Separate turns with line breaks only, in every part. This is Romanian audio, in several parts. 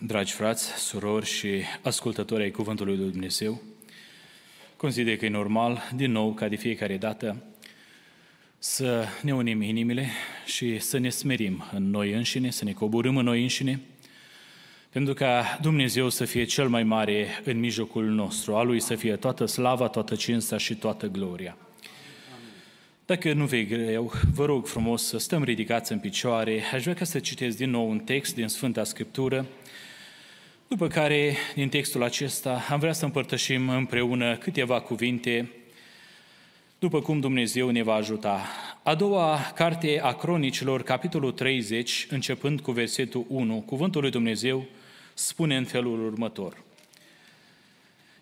Dragi frați, surori și ascultători ai Cuvântului Lui Dumnezeu, consider că e normal, din nou, ca de fiecare dată, să ne unim inimile și să ne smerim în noi înșine, să ne coborâm în noi înșine, pentru ca Dumnezeu să fie cel mai mare în mijlocul nostru, a Lui să fie toată slava, toată cinsta și toată gloria. Dacă nu vei greu, vă rog frumos să stăm ridicați în picioare. Aș vrea ca să citesc din nou un text din Sfânta Scriptură, după care, din textul acesta, am vrea să împărtășim împreună câteva cuvinte, după cum Dumnezeu ne va ajuta. A doua carte a cronicilor, capitolul 30, începând cu versetul 1, cuvântul lui Dumnezeu spune în felul următor.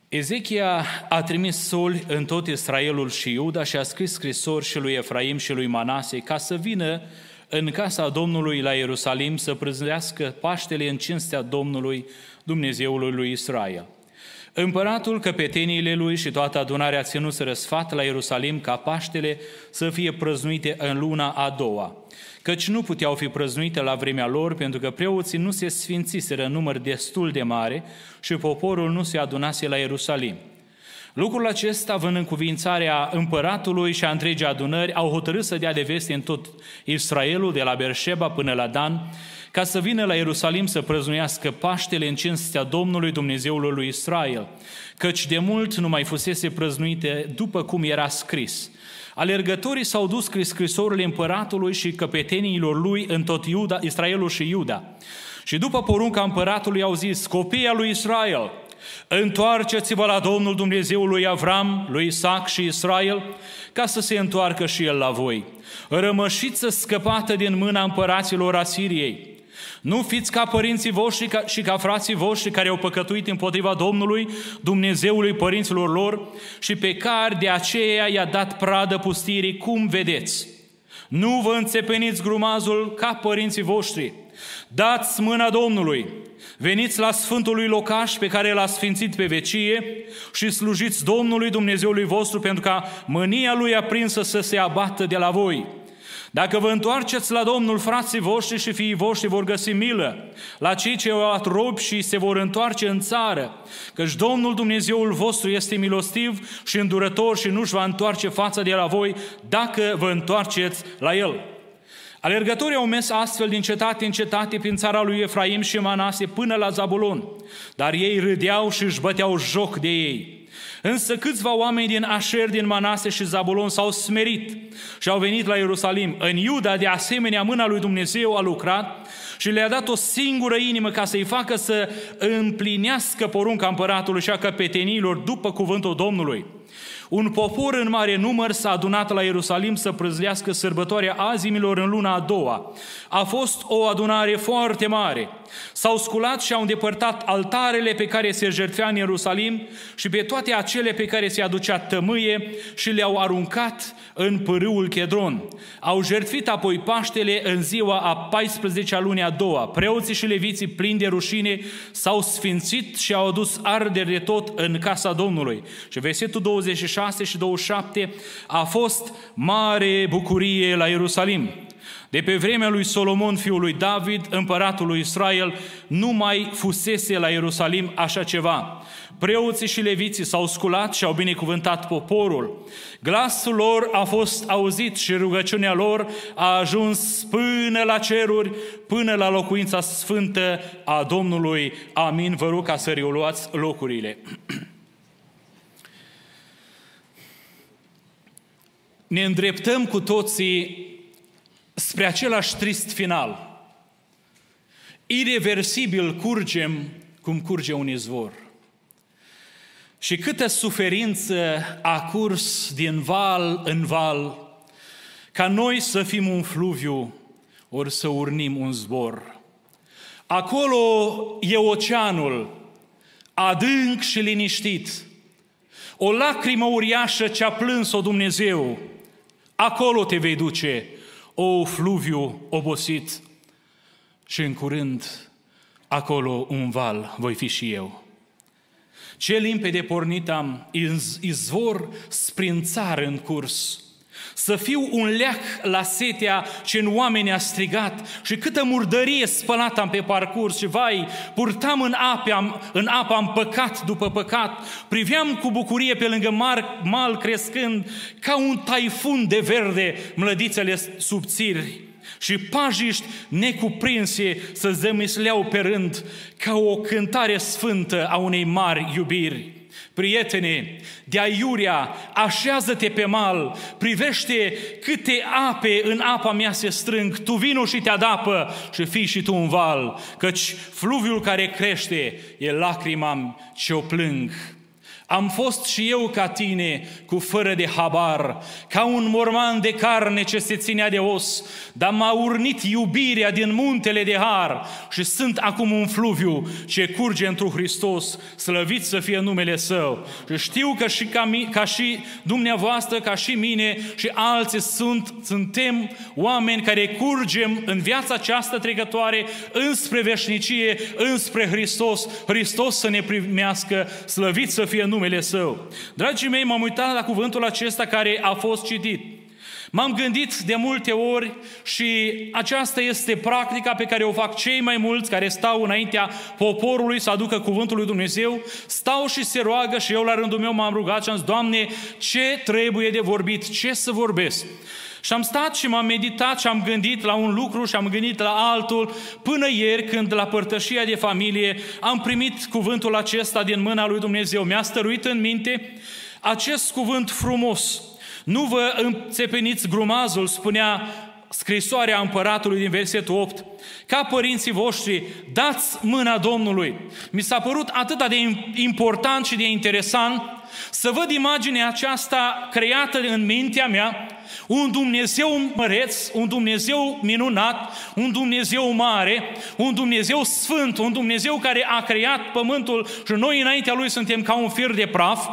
Ezechia a trimis soli în tot Israelul și Iuda și a scris scrisori și lui Efraim și lui Manase ca să vină în casa Domnului la Ierusalim să prăznească Paștele în cinstea Domnului Dumnezeului lui Israel. Împăratul, căpeteniile lui și toată adunarea ținuseră sfat la Ierusalim ca Paștele să fie prăznuite în luna a doua, căci nu puteau fi prăznuite la vremea lor, pentru că preoții nu se sfințiseră în număr destul de mare și poporul nu se adunase la Ierusalim. Lucrul acesta, având în cuvințarea împăratului și a întregii adunări, au hotărât să dea de veste în tot Israelul, de la Berșeba până la Dan, ca să vină la Ierusalim să prăznuiască Paștele în cinstea Domnului Dumnezeului lui Israel, căci de mult nu mai fusese prăznuite după cum era scris. Alergătorii s-au dus scris scrisorile împăratului și căpeteniilor lui în tot Iuda, Israelul și Iuda. Și după porunca împăratului au zis, copiii lui Israel, întoarceți-vă la Domnul Dumnezeul lui Avram, lui Isaac și Israel, ca să se întoarcă și el la voi. Rămășiță scăpată din mâna împăraților Asiriei, nu fiți ca părinții voștri și ca frații voștri care au păcătuit împotriva Domnului, Dumnezeului părinților lor și pe care de aceea i-a dat pradă pustirii, cum vedeți. Nu vă înțepeniți grumazul ca părinții voștri. Dați mâna Domnului, veniți la Sfântul lui locaș pe care l-a sfințit pe vecie și slujiți Domnului Dumnezeului vostru pentru ca mânia lui aprinsă să se abată de la voi dacă vă întoarceți la Domnul, frații voștri și fiii voștri vor găsi milă la cei ce au luat robi și se vor întoarce în țară, căci Domnul Dumnezeul vostru este milostiv și îndurător și nu-și va întoarce fața de la voi dacă vă întoarceți la El. Alergătorii au mers astfel din cetate în cetate prin țara lui Efraim și Manase până la Zabulon, dar ei râdeau și își băteau joc de ei. Însă câțiva oameni din Așer, din Manase și Zabulon s-au smerit și au venit la Ierusalim. În Iuda, de asemenea, mâna lui Dumnezeu a lucrat și le-a dat o singură inimă ca să-i facă să împlinească porunca împăratului și a căpetenilor după cuvântul Domnului. Un popor în mare număr s-a adunat la Ierusalim să prăzlească sărbătoarea azimilor în luna a doua. A fost o adunare foarte mare. S-au sculat și au îndepărtat altarele pe care se jertfea în Ierusalim și pe toate acele pe care se aducea tămâie și le-au aruncat în pârâul Chedron. Au jertfit apoi Paștele în ziua a 14-a lunii a doua. Preoții și leviții plini de rușine s-au sfințit și au adus arderi de tot în casa Domnului. Și versetul 26 și 27 a fost mare bucurie la Ierusalim. De pe vremea lui Solomon, fiul lui David, împăratul lui Israel, nu mai fusese la Ierusalim așa ceva. Preoții și leviții s-au sculat și au binecuvântat poporul. Glasul lor a fost auzit și rugăciunea lor a ajuns până la ceruri, până la locuința sfântă a Domnului. Amin. Vă rog ca să reluați locurile. Ne îndreptăm cu toții spre același trist final. Irreversibil curgem cum curge un izvor. Și câtă suferință a curs din val în val, ca noi să fim un fluviu, ori să urnim un zbor. Acolo e oceanul, adânc și liniștit, o lacrimă uriașă ce-a plâns-o Dumnezeu. Acolo te vei duce, o fluviu obosit, și în curând acolo un val voi fi și eu. Ce limpede pornit am, izvor sprințar în curs. Să fiu un leac la setea ce în oameni a strigat și câtă murdărie spălat am pe parcurs și vai, purtam în, ape, am, în apă am păcat după păcat, priveam cu bucurie pe lângă mar, mal crescând ca un taifun de verde mlădițele subțiri și pajiști necuprinse să zămisleau pe rând ca o cântare sfântă a unei mari iubiri. Prietene, de aiurea, așează-te pe mal, privește câte ape în apa mea se strâng, tu vino și te adapă și fii și tu un val, căci fluviul care crește e lacrima ce o plâng. Am fost și eu ca tine, cu fără de habar, ca un morman de carne ce se ținea de os, dar m-a urnit iubirea din muntele de har și sunt acum un fluviu ce curge într Hristos, slăvit să fie numele Său. Și știu că și ca, mi, ca și dumneavoastră, ca și mine și alții sunt, suntem oameni care curgem în viața aceasta trecătoare înspre veșnicie, înspre Hristos, Hristos să ne primească, slăvit să fie numele numele Său. Dragii mei, m-am uitat la cuvântul acesta care a fost citit. M-am gândit de multe ori și aceasta este practica pe care o fac cei mai mulți care stau înaintea poporului să aducă cuvântul lui Dumnezeu, stau și se roagă și eu la rândul meu m-am rugat și am zis, Doamne, ce trebuie de vorbit, ce să vorbesc? Și am stat și m-am meditat și am gândit la un lucru și am gândit la altul, până ieri când la părtășia de familie am primit cuvântul acesta din mâna lui Dumnezeu. Mi-a stăruit în minte acest cuvânt frumos. Nu vă înțepeniți grumazul, spunea scrisoarea împăratului din versetul 8, ca părinții voștri, dați mâna Domnului. Mi s-a părut atât de important și de interesant să văd imaginea aceasta creată în mintea mea, un Dumnezeu măreț, un Dumnezeu minunat, un Dumnezeu mare, un Dumnezeu sfânt, un Dumnezeu care a creat pământul și noi înaintea Lui suntem ca un fir de praf,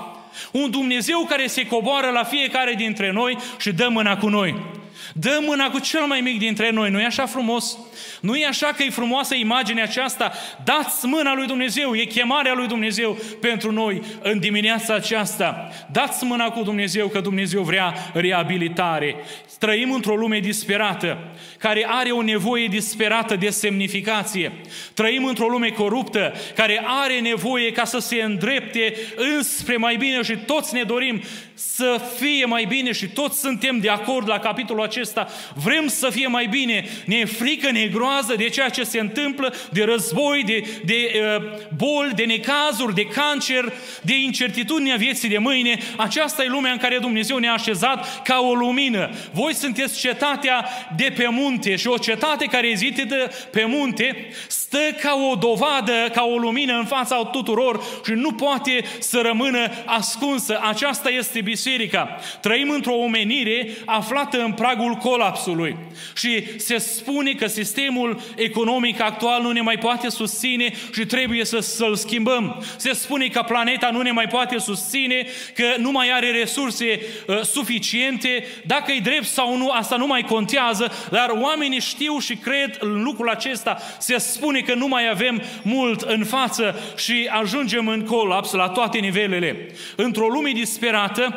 un Dumnezeu care se coboară la fiecare dintre noi și dă mâna cu noi. Dă mâna cu cel mai mic dintre noi, nu e așa frumos? Nu e așa că e frumoasă imaginea aceasta? Dați mâna lui Dumnezeu, e chemarea lui Dumnezeu pentru noi în dimineața aceasta. Dați mâna cu Dumnezeu că Dumnezeu vrea reabilitare. Trăim într-o lume disperată, care are o nevoie disperată de semnificație. Trăim într-o lume coruptă, care are nevoie ca să se îndrepte înspre mai bine și toți ne dorim să fie mai bine și toți suntem de acord la capitolul acesta. Vrem să fie mai bine. Ne e frică, ne e groază de ceea ce se întâmplă, de război, de, de uh, boli, de necazuri, de cancer, de incertitudinea vieții de mâine. Aceasta e lumea în care Dumnezeu ne-a așezat ca o lumină. Voi sunteți cetatea de pe munte și o cetate care ezită pe munte stă ca o dovadă, ca o lumină în fața tuturor și nu poate să rămână ascunsă. Aceasta este biserica. Trăim într-o omenire aflată în pragul colapsului și se spune că sistemul economic actual nu ne mai poate susține și trebuie să, să-l schimbăm. Se spune că planeta nu ne mai poate susține, că nu mai are resurse uh, suficiente. Dacă e drept sau nu, asta nu mai contează, dar oamenii știu și cred în lucrul acesta. Se spune că nu mai avem mult în față și ajungem în colaps la toate nivelele. Într-o lume disperată,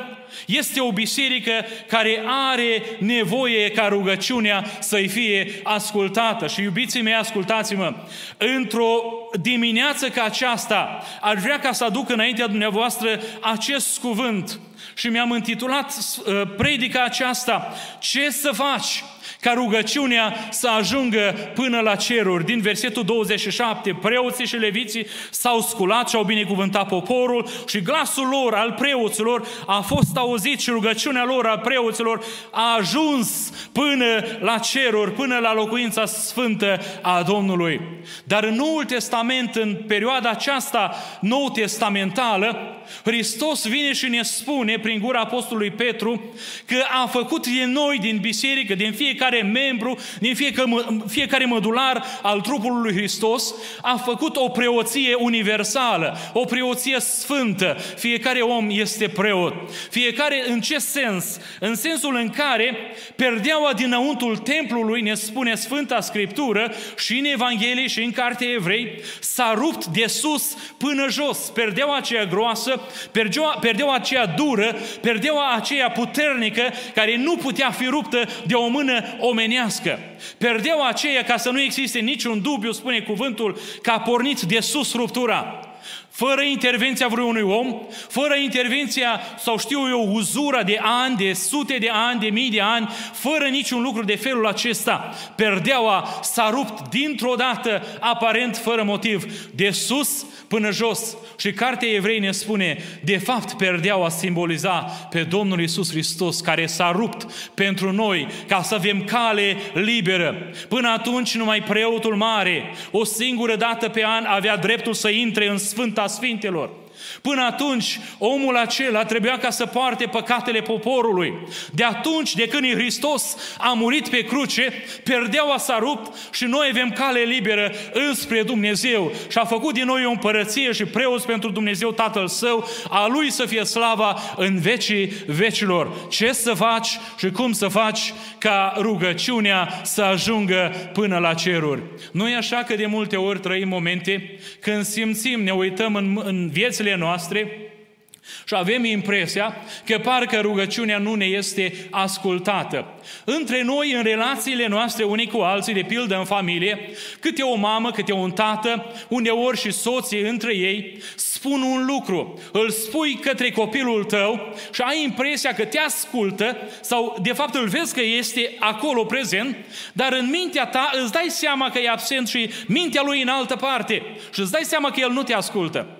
este o biserică care are nevoie ca rugăciunea să-i fie ascultată. Și iubiții mei, ascultați-mă, într-o dimineață ca aceasta, aș vrea ca să aduc înaintea dumneavoastră acest cuvânt. Și mi-am intitulat uh, predica aceasta, Ce să faci ca rugăciunea să ajungă până la ceruri. Din versetul 27, preoții și leviții s-au sculat și au binecuvântat poporul și glasul lor, al preoților, a fost auzit și rugăciunea lor, a preoților, a ajuns până la ceruri, până la locuința sfântă a Domnului. Dar în Noul Testament, în perioada aceasta nou testamentală, Hristos vine și ne spune prin gura Apostolului Petru că a făcut din noi, din biserică, din fiecare membru, din fiecare, fiecare mădular al trupului lui Hristos, a făcut o preoție universală, o preoție sfântă. Fiecare om este preot. Fiecare în ce sens? În sensul în care perdeaua dinăuntul templului, ne spune Sfânta Scriptură și în Evanghelie și în Cartea Evrei, s-a rupt de sus până jos. Perdeaua aceea groasă, perdeaua, perdeaua aceea dură, perdeaua aceea puternică care nu putea fi ruptă de o mână omenească. Perdeaua aceea, ca să nu existe niciun dubiu, spune cuvântul, că a pornit de sus ruptura fără intervenția vreunui om, fără intervenția, sau știu eu, uzura de ani, de sute de ani, de mii de ani, fără niciun lucru de felul acesta. Perdeaua s-a rupt dintr-o dată, aparent fără motiv, de sus până jos. Și cartea evrei ne spune, de fapt, perdeaua simboliza pe Domnul Isus Hristos, care s-a rupt pentru noi, ca să avem cale liberă. Până atunci, numai preotul mare, o singură dată pe an, avea dreptul să intre în Sfânta Sfintelor. Până atunci, omul acela trebuia ca să poarte păcatele poporului. De atunci, de când Hristos a murit pe cruce, perdeaua s-a rupt și noi avem cale liberă înspre Dumnezeu. Și a făcut din noi o împărăție și preoți pentru Dumnezeu Tatăl Său, a Lui să fie slava în vecii vecilor. Ce să faci și cum să faci ca rugăciunea să ajungă până la ceruri. Nu e așa că de multe ori trăim momente când simțim, ne uităm în, în viețile noastre și avem impresia că parcă rugăciunea nu ne este ascultată. Între noi, în relațiile noastre unii cu alții, de pildă în familie, câte o mamă, câte un tată, uneori și soții între ei, spun un lucru. Îl spui către copilul tău și ai impresia că te ascultă sau de fapt îl vezi că este acolo prezent, dar în mintea ta îți dai seama că e absent și mintea lui în altă parte și îți dai seama că el nu te ascultă.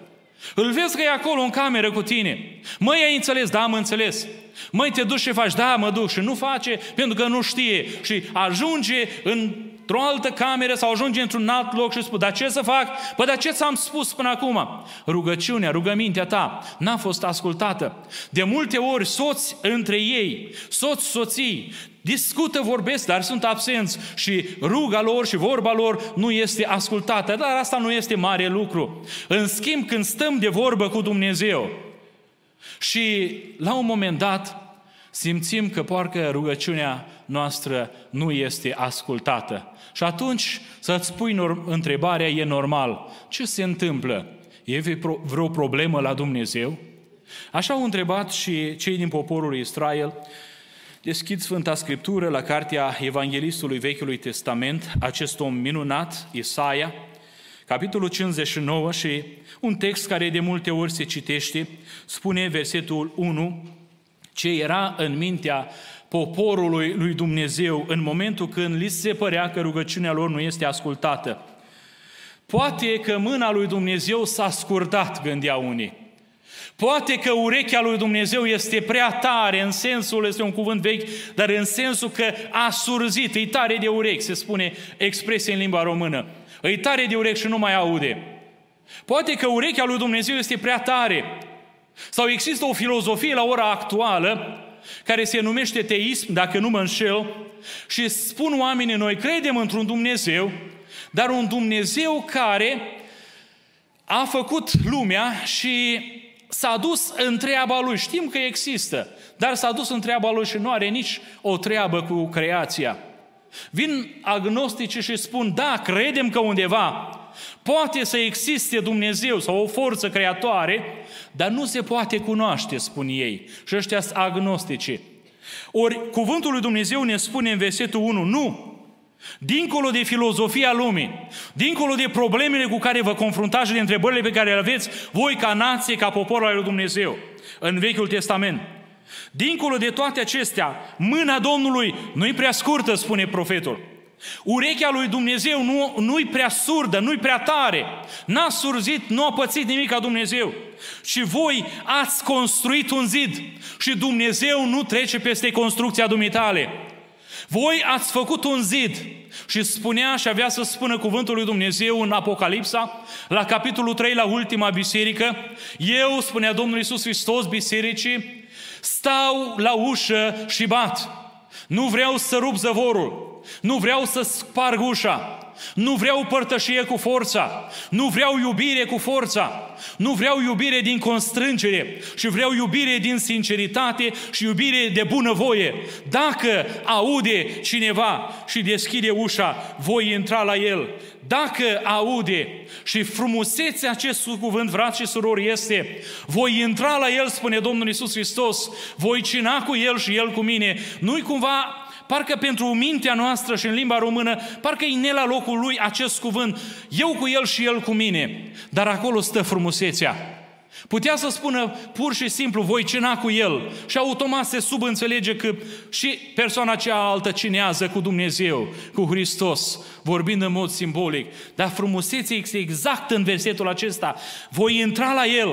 Îl vezi că e acolo în cameră cu tine. Măi, ai înțeles? Da, am înțeles. Măi, te duci și faci? Da, mă duc. Și nu face pentru că nu știe. Și ajunge într-o altă cameră sau ajunge într-un alt loc și spune, dar ce să fac? Păi, dar ce ți-am spus până acum? Rugăciunea, rugămintea ta n-a fost ascultată. De multe ori, soți între ei, soți, soții, discută, vorbesc, dar sunt absenți și ruga lor și vorba lor nu este ascultată. Dar asta nu este mare lucru. În schimb, când stăm de vorbă cu Dumnezeu și la un moment dat simțim că parcă rugăciunea noastră nu este ascultată. Și atunci să-ți pui întrebarea, e normal, ce se întâmplă? E vreo problemă la Dumnezeu? Așa au întrebat și cei din poporul Israel Deschid Sfânta Scriptură la cartea Evanghelistului Vechiului Testament, acest om minunat, Isaia, capitolul 59 și un text care de multe ori se citește, spune versetul 1, ce era în mintea poporului lui Dumnezeu în momentul când li se părea că rugăciunea lor nu este ascultată. Poate că mâna lui Dumnezeu s-a scurtat, gândea unii. Poate că urechea lui Dumnezeu este prea tare, în sensul, este un cuvânt vechi, dar în sensul că a surzit, e tare de urechi, se spune expresie în limba română. E tare de urechi și nu mai aude. Poate că urechea lui Dumnezeu este prea tare. Sau există o filozofie la ora actuală care se numește teism, dacă nu mă înșel, și spun oamenii, noi credem într-un Dumnezeu, dar un Dumnezeu care a făcut lumea și s-a dus în treaba lui. Știm că există, dar s-a dus în treaba lui și nu are nici o treabă cu creația. Vin agnostici și spun, da, credem că undeva poate să existe Dumnezeu sau o forță creatoare, dar nu se poate cunoaște, spun ei. Și ăștia sunt agnostici. Ori cuvântul lui Dumnezeu ne spune în versetul 1, nu, Dincolo de filozofia lumii, dincolo de problemele cu care vă confruntați și de întrebările pe care le aveți voi ca nație, ca popor al lui Dumnezeu, în Vechiul Testament. Dincolo de toate acestea, mâna Domnului nu-i prea scurtă, spune profetul. Urechea lui Dumnezeu nu, nu-i prea surdă, nu-i prea tare. N-a surzit, nu a pățit nimic ca Dumnezeu. Și voi ați construit un zid și Dumnezeu nu trece peste construcția dumitale. Voi ați făcut un zid și spunea și avea să spună cuvântul lui Dumnezeu în Apocalipsa, la capitolul 3, la ultima biserică, eu, spunea Domnul Iisus Hristos, bisericii, stau la ușă și bat. Nu vreau să rup zăvorul, nu vreau să sparg ușa, nu vreau părtășie cu forța, nu vreau iubire cu forța, nu vreau iubire din constrângere și vreau iubire din sinceritate și iubire de bunăvoie. Dacă aude cineva și deschide ușa, voi intra la el. Dacă aude și frumusețea acestui cuvânt, frați și surori, este voi intra la el, spune Domnul Isus Hristos, voi cina cu el și el cu mine. Nu-i cumva Parcă pentru mintea noastră și în limba română, parcă e ne la locul lui acest cuvânt, eu cu el și el cu mine. Dar acolo stă frumusețea. Putea să spună pur și simplu, voi cina cu el și automat se subînțelege că și persoana cealaltă cinează cu Dumnezeu, cu Hristos, vorbind în mod simbolic. Dar frumusețea este exact în versetul acesta. Voi intra la el,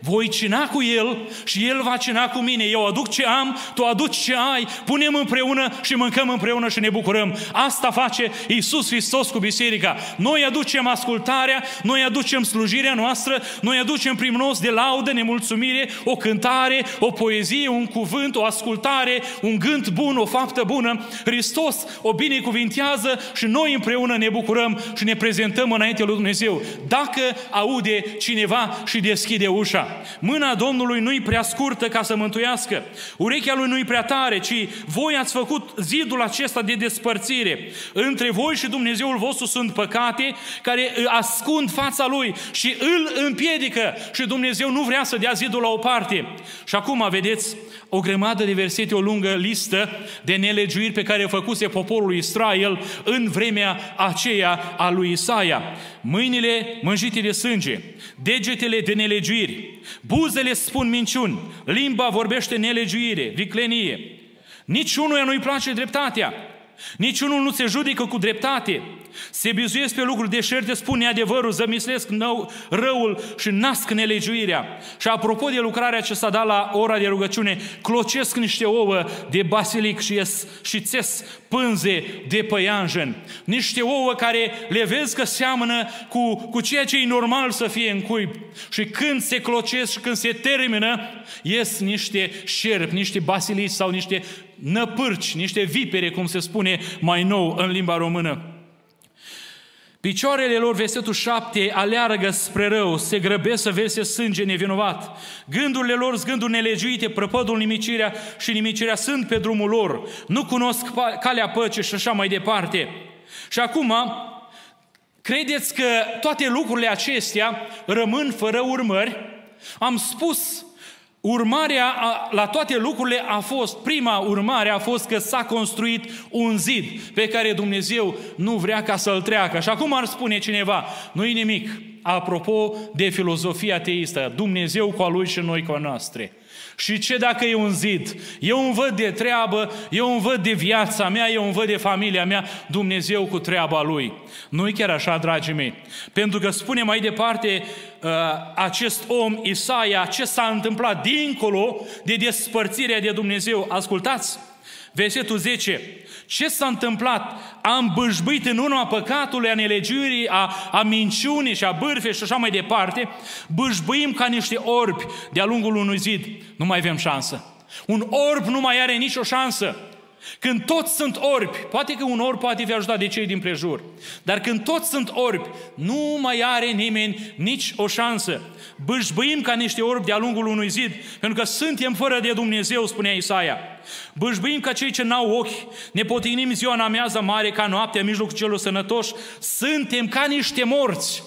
voi cina cu el și el va cina cu mine. Eu aduc ce am, tu aduci ce ai, punem împreună și mâncăm împreună și ne bucurăm. Asta face Iisus Hristos cu biserica. Noi aducem ascultarea, noi aducem slujirea noastră, noi aducem primnos de laudă, nemulțumire, o cântare, o poezie, un cuvânt, o ascultare, un gând bun, o faptă bună. Hristos o binecuvintează și noi împreună ne bucurăm și ne prezentăm înainte lui Dumnezeu. Dacă aude cineva și deschide ușa. Mâna Domnului nu-i prea scurtă ca să mântuiască. Urechea lui nu-i prea tare, ci voi ați făcut zidul acesta de despărțire. Între voi și Dumnezeul vostru sunt păcate care ascund fața lui și îl împiedică și Dumnezeu Dumnezeu nu vrea să dea zidul la o parte. Și acum, vedeți, o grămadă de versete, o lungă listă de nelegiuiri pe care făcuse poporul Israel în vremea aceea a lui Isaia. Mâinile mânjite de sânge, degetele de nelegiuiri, buzele spun minciuni, limba vorbește nelegiuire, viclenie. Niciunuia nu-i place dreptatea, niciunul nu se judecă cu dreptate, se bizuiesc pe lucruri deșerte, spune adevărul, zămislesc nou, răul și nasc nelegiuirea. Și apropo de lucrarea ce s-a dat la ora de rugăciune, clocesc niște ouă de basilic și, ies, și țes pânze de păianjen. Niște ouă care le vezi că seamănă cu, cu ceea ce e normal să fie în cuib. Și când se clocesc și când se termină, ies niște șerpi, niște basilici sau niște năpârci, niște vipere, cum se spune mai nou în limba română. Picioarele lor, versetul 7, aleargă spre rău, se grăbesc să verse sânge nevinovat. Gândurile lor, gânduri nelegiuite, prăpădul nimicirea și nimicirea sunt pe drumul lor. Nu cunosc calea păcii și așa mai departe. Și acum, credeți că toate lucrurile acestea rămân fără urmări? Am spus Urmarea la toate lucrurile a fost, prima urmare a fost că s-a construit un zid pe care Dumnezeu nu vrea ca să-l treacă. Și acum ar spune cineva, nu-i nimic, apropo de filozofia teistă, Dumnezeu cu a lui și noi cu a noastre. Și ce dacă e un zid? Eu îmi văd de treabă, eu îmi văd de viața mea, eu îmi văd de familia mea, Dumnezeu cu treaba Lui. Nu-i chiar așa, dragii mei. Pentru că spune mai departe uh, acest om, Isaia, ce s-a întâmplat dincolo de despărțirea de Dumnezeu. Ascultați, versetul 10. Ce s-a întâmplat? Am bâșbuit în urma păcatului, a nelegiurii, a, a minciunii și a bârfei și așa mai departe. Bâșbuim ca niște orbi de-a lungul unui zid. Nu mai avem șansă. Un orb nu mai are nicio șansă. Când toți sunt orbi, poate că un orb poate fi ajutat de cei din prejur, dar când toți sunt orbi, nu mai are nimeni nici o șansă. Bâșbâim ca niște orbi de-a lungul unui zid, pentru că suntem fără de Dumnezeu, spunea Isaia. Bâșbâim ca cei ce n-au ochi, ne potinim ziua în amiază mare ca noaptea în mijlocul celor sănătoși, suntem ca niște morți,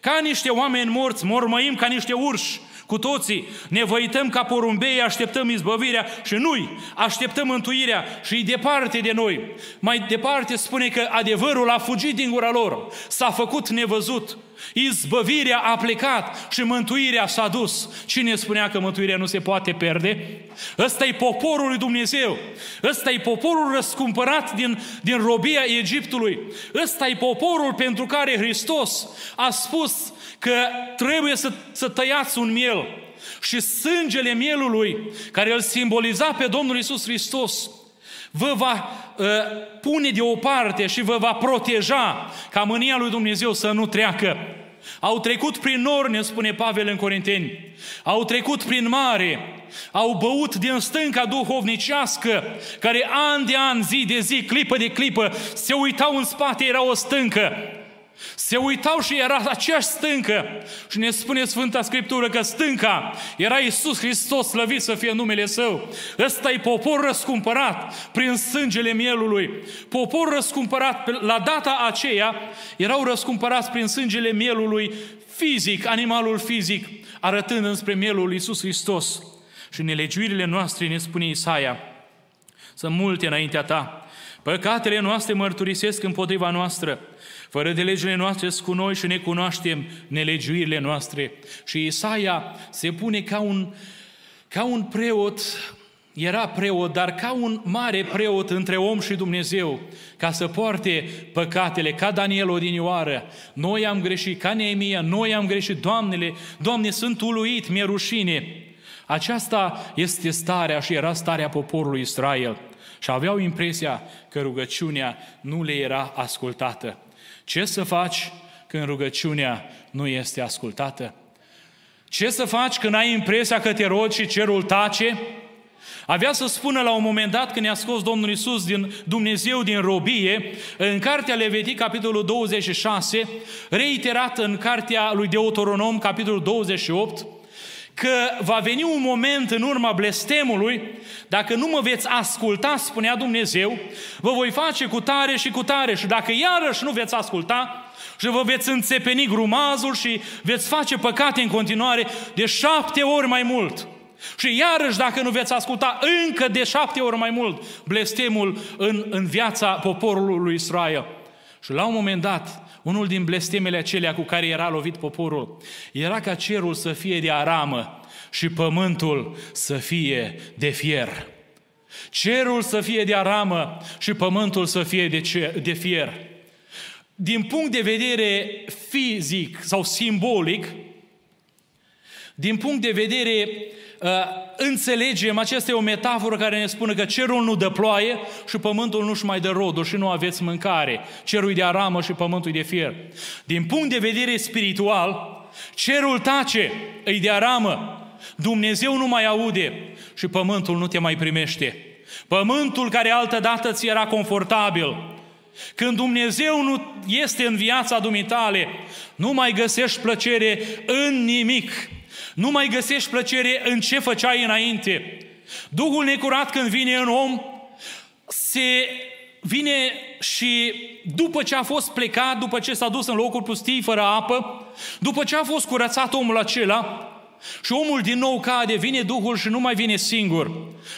ca niște oameni morți, mormăim ca niște urși, cu toții ne văităm ca porumbei, așteptăm izbăvirea și noi așteptăm mântuirea și e departe de noi. Mai departe spune că adevărul a fugit din gura lor, s-a făcut nevăzut, izbăvirea a plecat și mântuirea s-a dus. Cine spunea că mântuirea nu se poate pierde? Ăsta e poporul lui Dumnezeu. Ăsta e poporul răscumpărat din, din robia Egiptului. Ăsta e poporul pentru care Hristos a spus că trebuie să, să tăiați un miel și sângele mielului care îl simboliza pe Domnul Isus Hristos vă va uh, pune deoparte și vă va proteja ca mânia lui Dumnezeu să nu treacă. Au trecut prin nori, ne spune Pavel în Corinteni. Au trecut prin mare. Au băut din stânca duhovnicească, care an de an, zi de zi, clipă de clipă, se uitau în spate, era o stâncă. Se uitau și era aceeași stâncă. Și ne spune Sfânta Scriptură că stânca era Iisus Hristos, slăvit să fie numele Său. Ăsta e popor răscumpărat prin sângele mielului. Popor răscumpărat, la data aceea, erau răscumpărați prin sângele mielului fizic, animalul fizic, arătând înspre mielul Iisus Hristos. Și nelegiuirile noastre, ne spune Isaia, sunt multe înaintea ta. Păcatele noastre mărturisesc împotriva noastră. Fără de legile noastre cu noi și ne cunoaștem nelegiuirile noastre. Și Isaia se pune ca un, ca un preot, era preot, dar ca un mare preot între om și Dumnezeu, ca să poarte păcatele, ca Daniel odinioară. Noi am greșit, ca Neemia, noi am greșit, Doamnele, Doamne, sunt uluit, mi-e rușine. Aceasta este starea și era starea poporului Israel. Și aveau impresia că rugăciunea nu le era ascultată. Ce să faci când rugăciunea nu este ascultată? Ce să faci când ai impresia că te rogi și cerul tace? Avea să spună la un moment dat când i-a scos Domnul Isus din Dumnezeu din robie, în cartea Levitic, capitolul 26, reiterat în cartea lui Deuteronom, capitolul 28, că va veni un moment în urma blestemului, dacă nu mă veți asculta, spunea Dumnezeu, vă voi face cu tare și cu tare și dacă iarăși nu veți asculta și vă veți înțepeni grumazul și veți face păcate în continuare de șapte ori mai mult. Și iarăși, dacă nu veți asculta încă de șapte ori mai mult blestemul în, în viața poporului lui Israel. Și la un moment dat, unul din blestemele acelea cu care era lovit poporul era ca cerul să fie de aramă și pământul să fie de fier. Cerul să fie de aramă și pământul să fie de, ce, de fier. Din punct de vedere fizic sau simbolic, din punct de vedere uh, înțelegem, aceasta e o metaforă care ne spune că cerul nu dă ploaie și pământul nu-și mai dă rodul și nu aveți mâncare. Cerul e de aramă și pământul e de fier. Din punct de vedere spiritual, cerul tace, e de aramă, Dumnezeu nu mai aude și pământul nu te mai primește. Pământul care altă dată ți era confortabil, când Dumnezeu nu este în viața dumitale, nu mai găsești plăcere în nimic. Nu mai găsești plăcere în ce făceai înainte. Duhul necurat când vine în om, se vine și după ce a fost plecat, după ce s-a dus în locul pustii fără apă, după ce a fost curățat omul acela, și omul din nou cade, vine Duhul și nu mai vine singur.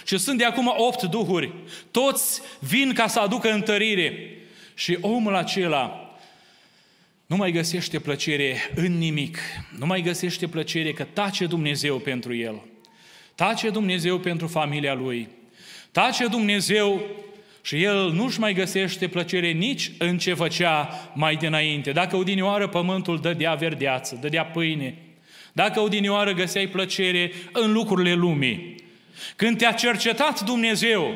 Și sunt de acum opt Duhuri. Toți vin ca să aducă întărire. Și omul acela nu mai găsește plăcere în nimic. Nu mai găsește plăcere că tace Dumnezeu pentru el. Tace Dumnezeu pentru familia lui. Tace Dumnezeu și el nu-și mai găsește plăcere nici în ce făcea mai dinainte. Dacă odinioară pământul dădea verdeață, dădea pâine, dacă odinioară găseai plăcere în lucrurile lumii, când te-a cercetat Dumnezeu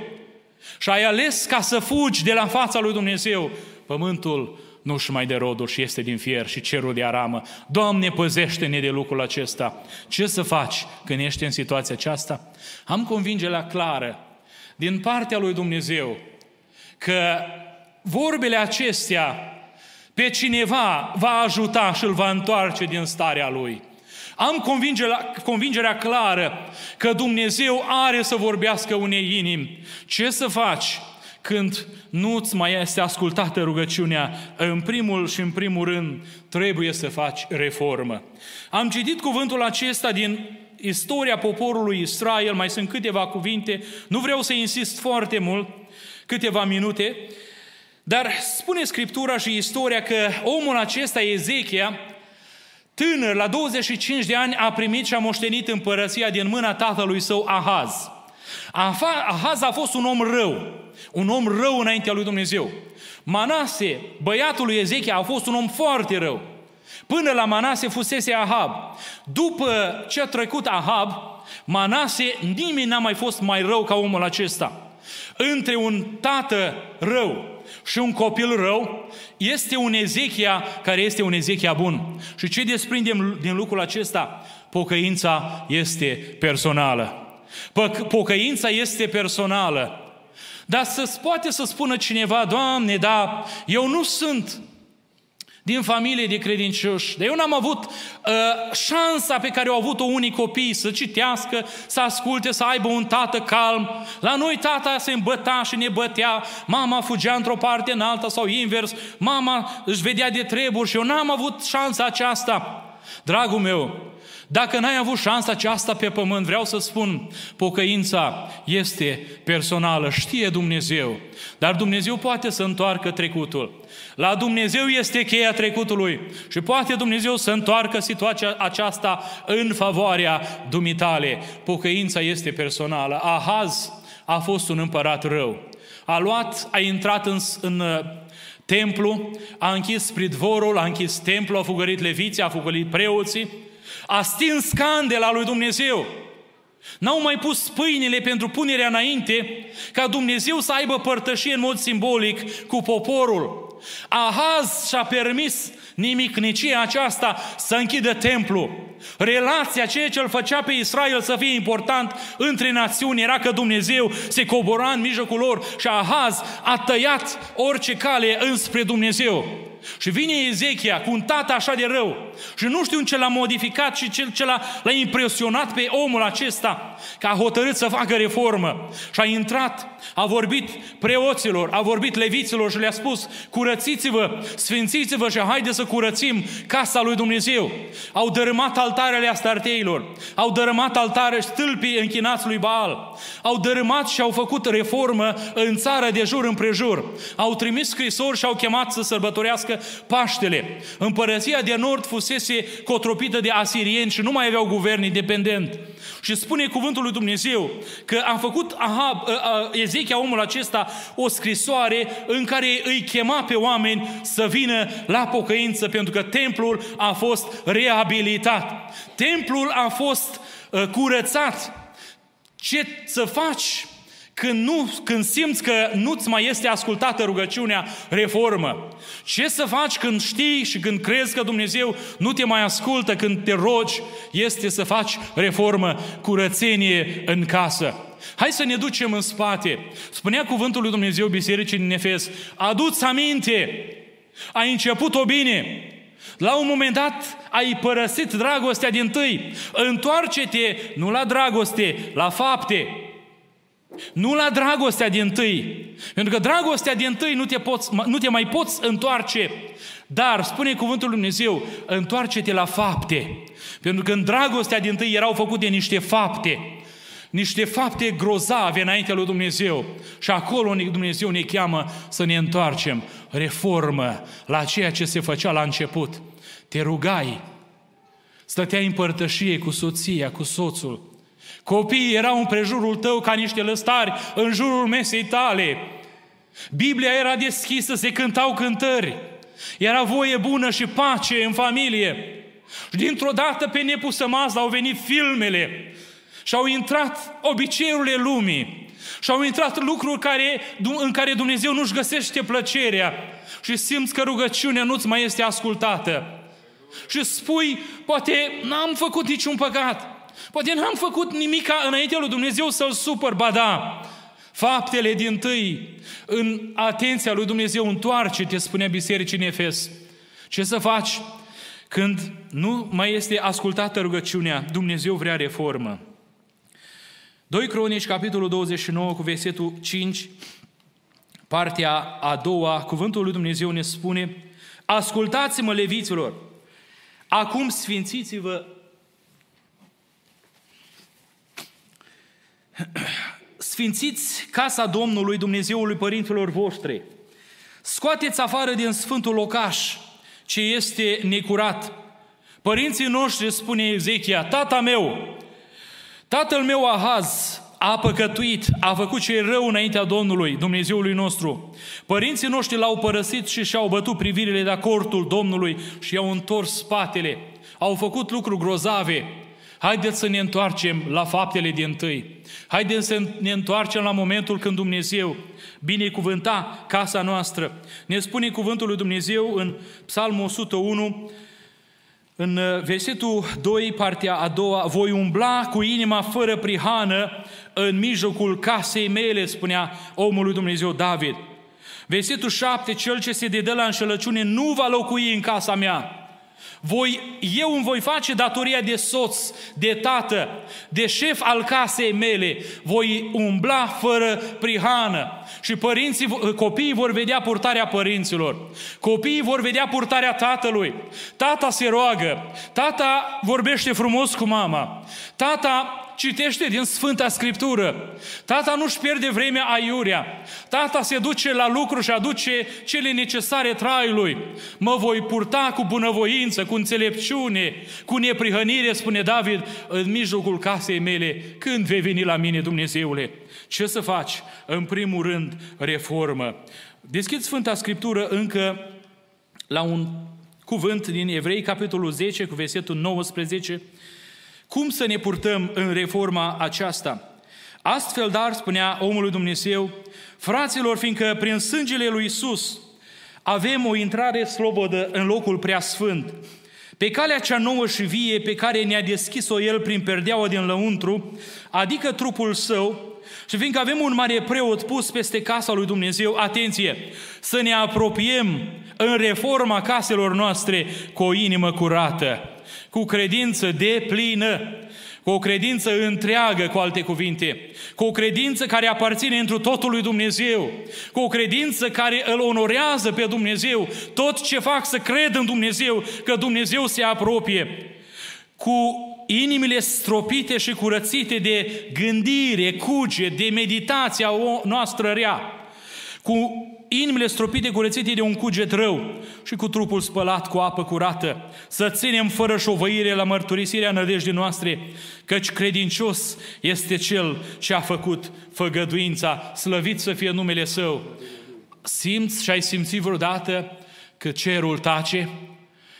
și ai ales ca să fugi de la fața lui Dumnezeu, pământul nu-și mai de rodul și este din fier și cerul de aramă. Doamne, păzește-ne de lucrul acesta. Ce să faci când ești în situația aceasta? Am convingerea clară din partea lui Dumnezeu că vorbele acestea pe cineva va ajuta și îl va întoarce din starea lui. Am convingerea, convingerea clară că Dumnezeu are să vorbească unei inimi. Ce să faci când nu-ți mai este ascultată rugăciunea? În primul și în primul rând trebuie să faci reformă. Am citit cuvântul acesta din istoria poporului Israel, mai sunt câteva cuvinte, nu vreau să insist foarte mult, câteva minute, dar spune Scriptura și istoria că omul acesta, Ezechia, tânăr, la 25 de ani, a primit și a moștenit împărăția din mâna tatălui său Ahaz. Ahaz a fost un om rău, un om rău înaintea lui Dumnezeu. Manase, băiatul lui Ezechia, a fost un om foarte rău. Până la Manase fusese Ahab. După ce a trecut Ahab, Manase, nimeni n-a mai fost mai rău ca omul acesta. între un tată rău și un copil rău este un Ezechia care este un Ezechia bun. Și ce desprindem din lucrul acesta? Pocăința este personală. Pocăința este personală. Dar să poate să spună cineva, Doamne, da, eu nu sunt din familie de credincioși. Dar eu n-am avut uh, șansa pe care au avut-o unii copii să citească, să asculte, să aibă un tată calm. La noi tata se îmbăta și ne bătea, mama fugea într-o parte în alta sau invers, mama își vedea de treburi și eu n-am avut șansa aceasta. Dragul meu, dacă n-ai avut șansa aceasta pe pământ, vreau să spun, pocăința este personală, știe Dumnezeu, dar Dumnezeu poate să întoarcă trecutul. La Dumnezeu este cheia trecutului și poate Dumnezeu să întoarcă situația aceasta în favoarea dumitale. Pocăința este personală. Ahaz a fost un împărat rău. A luat, a intrat în, în uh, templu, a închis pridvorul, a închis templu, a fugărit leviții, a fugărit preoții, a stins scandela lui Dumnezeu. N-au mai pus pâinile pentru punerea înainte ca Dumnezeu să aibă părtășie în mod simbolic cu poporul. Ahaz și-a permis nimicnicia aceasta să închidă templu. Relația, ceea ce îl făcea pe Israel să fie important între națiuni, era că Dumnezeu se cobora în mijlocul lor și Ahaz a tăiat orice cale înspre Dumnezeu. Și vine Ezechia cu un tată așa de rău și nu știu ce l-a modificat și ce, ce l-a, l-a impresionat pe omul acesta că a hotărât să facă reformă și a intrat, a vorbit preoților, a vorbit leviților și le-a spus curățiți-vă, sfințiți-vă și haideți să curățim casa lui Dumnezeu. Au dărâmat altarele astarteilor, au dărâmat altare stâlpii închinați lui Baal, au dărâmat și au făcut reformă în țară de jur împrejur, au trimis scrisori și au chemat să sărbătorească Paștele. Împărăția de nord fusese cotropită de asirieni și nu mai aveau guvern independent. Și spune cuvântul lui Dumnezeu că a făcut Ahab, Ezechia, omul acesta, o scrisoare în care îi chema pe oameni să vină la pocăință, pentru că templul a fost reabilitat. Templul a fost curățat. Ce să faci când, nu, când simți că nu-ți mai este ascultată rugăciunea, reformă. Ce să faci când știi și când crezi că Dumnezeu nu te mai ascultă când te rogi, este să faci reformă, curățenie în casă. Hai să ne ducem în spate. Spunea cuvântul lui Dumnezeu bisericii din Efes, aduți aminte, ai început-o bine, la un moment dat ai părăsit dragostea din tâi. Întoarce-te nu la dragoste, la fapte. Nu la dragostea din tâi. Pentru că dragostea din tâi nu te, poți, nu te mai poți întoarce. Dar, spune cuvântul Lui Dumnezeu, întoarce-te la fapte. Pentru că în dragostea din tâi erau făcute niște fapte. Niște fapte grozave înaintea lui Dumnezeu. Și acolo Dumnezeu ne cheamă să ne întoarcem. Reformă la ceea ce se făcea la început. Te rugai. Stăteai în părtășie cu soția, cu soțul Copiii erau în prejurul tău ca niște lăstari în jurul mesei tale. Biblia era deschisă, se cântau cântări. Era voie bună și pace în familie. Și dintr-o dată pe nepusă masă au venit filmele și au intrat obiceiurile lumii. Și au intrat lucruri care, în care Dumnezeu nu-și găsește plăcerea și simți că rugăciunea nu-ți mai este ascultată. Și spui, poate n-am făcut niciun păcat, Poate n-am făcut nimic înaintea lui Dumnezeu să-L supăr, ba da. Faptele din tâi, în atenția lui Dumnezeu, întoarce-te, spunea bisericii în Efes. Ce să faci? Când nu mai este ascultată rugăciunea, Dumnezeu vrea reformă. 2 Cronici, capitolul 29, cu versetul 5, partea a doua, cuvântul lui Dumnezeu ne spune, Ascultați-mă, leviților, acum sfințiți-vă Sfințiți casa Domnului Dumnezeului părinților voștri. Scoateți afară din sfântul locaș ce este necurat. Părinții noștri, spune Ezechia, tata meu, tatăl meu Ahaz a păcătuit, a făcut ce e rău înaintea Domnului, Dumnezeului nostru. Părinții noștri l-au părăsit și și-au bătut privirile de acortul Domnului și i-au întors spatele. Au făcut lucruri grozave Haideți să ne întoarcem la faptele din tâi. Haideți să ne întoarcem la momentul când Dumnezeu binecuvânta casa noastră. Ne spune cuvântul lui Dumnezeu în Psalmul 101, în versetul 2, partea a doua, voi umbla cu inima fără prihană în mijlocul casei mele, spunea omul lui Dumnezeu David. Versetul 7, cel ce se dedă la înșelăciune nu va locui în casa mea. Voi, eu îmi voi face datoria de soț, de tată, de șef al casei mele. Voi umbla fără prihană. Și părinții, copiii vor vedea purtarea părinților. Copiii vor vedea purtarea tatălui. Tata se roagă. Tata vorbește frumos cu mama. Tata citește din Sfânta Scriptură. Tata nu-și pierde vremea aiurea. Tata se duce la lucru și aduce cele necesare traiului. Mă voi purta cu bunăvoință, cu înțelepciune, cu neprihănire, spune David, în mijlocul casei mele. Când vei veni la mine, Dumnezeule? Ce să faci? În primul rând, reformă. Deschid Sfânta Scriptură încă la un cuvânt din Evrei, capitolul 10, cu versetul 19, cum să ne purtăm în reforma aceasta? Astfel, dar, spunea omul Dumnezeu, fraților, fiindcă prin sângele lui Isus avem o intrare slobodă în locul prea sfânt, pe calea cea nouă și vie pe care ne-a deschis-o El prin perdeaua din lăuntru, adică trupul Său, și fiindcă avem un mare preot pus peste casa lui Dumnezeu, atenție, să ne apropiem în reforma caselor noastre cu o inimă curată cu credință de plină, cu o credință întreagă, cu alte cuvinte, cu o credință care aparține întru totul lui Dumnezeu, cu o credință care îl onorează pe Dumnezeu, tot ce fac să cred în Dumnezeu, că Dumnezeu se apropie, cu inimile stropite și curățite de gândire, cuge, de meditația noastră rea, cu inimile stropite curățite de un cuget rău și cu trupul spălat cu apă curată, să ținem fără șovăire la mărturisirea nădejdii noastre, căci credincios este Cel ce a făcut făgăduința, slăvit să fie numele Său. Simți și ai simțit vreodată că cerul tace?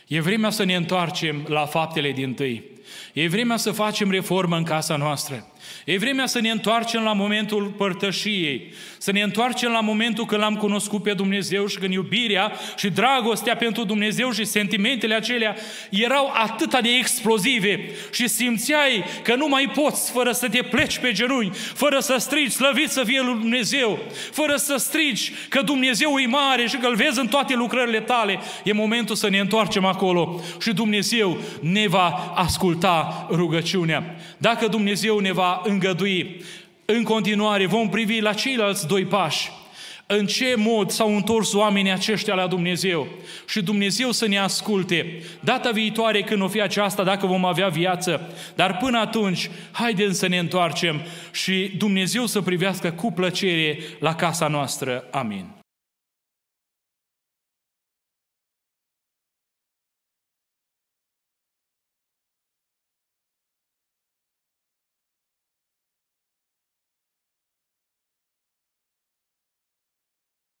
E vremea să ne întoarcem la faptele din tâi. E vremea să facem reformă în casa noastră. E vremea să ne întoarcem la momentul părtășiei, să ne întoarcem la momentul când l-am cunoscut pe Dumnezeu și când iubirea și dragostea pentru Dumnezeu și sentimentele acelea erau atât de explozive și simțeai că nu mai poți fără să te pleci pe genunchi, fără să strigi, slăvit să fie lui Dumnezeu, fără să strigi că Dumnezeu e mare și că îl vezi în toate lucrările tale. E momentul să ne întoarcem acolo și Dumnezeu ne va asculta rugăciunea. Dacă Dumnezeu ne va îngădui. În continuare vom privi la ceilalți doi pași în ce mod s-au întors oamenii aceștia la Dumnezeu și Dumnezeu să ne asculte. Data viitoare când o fi aceasta, dacă vom avea viață, dar până atunci, haideți să ne întoarcem și Dumnezeu să privească cu plăcere la casa noastră. Amin.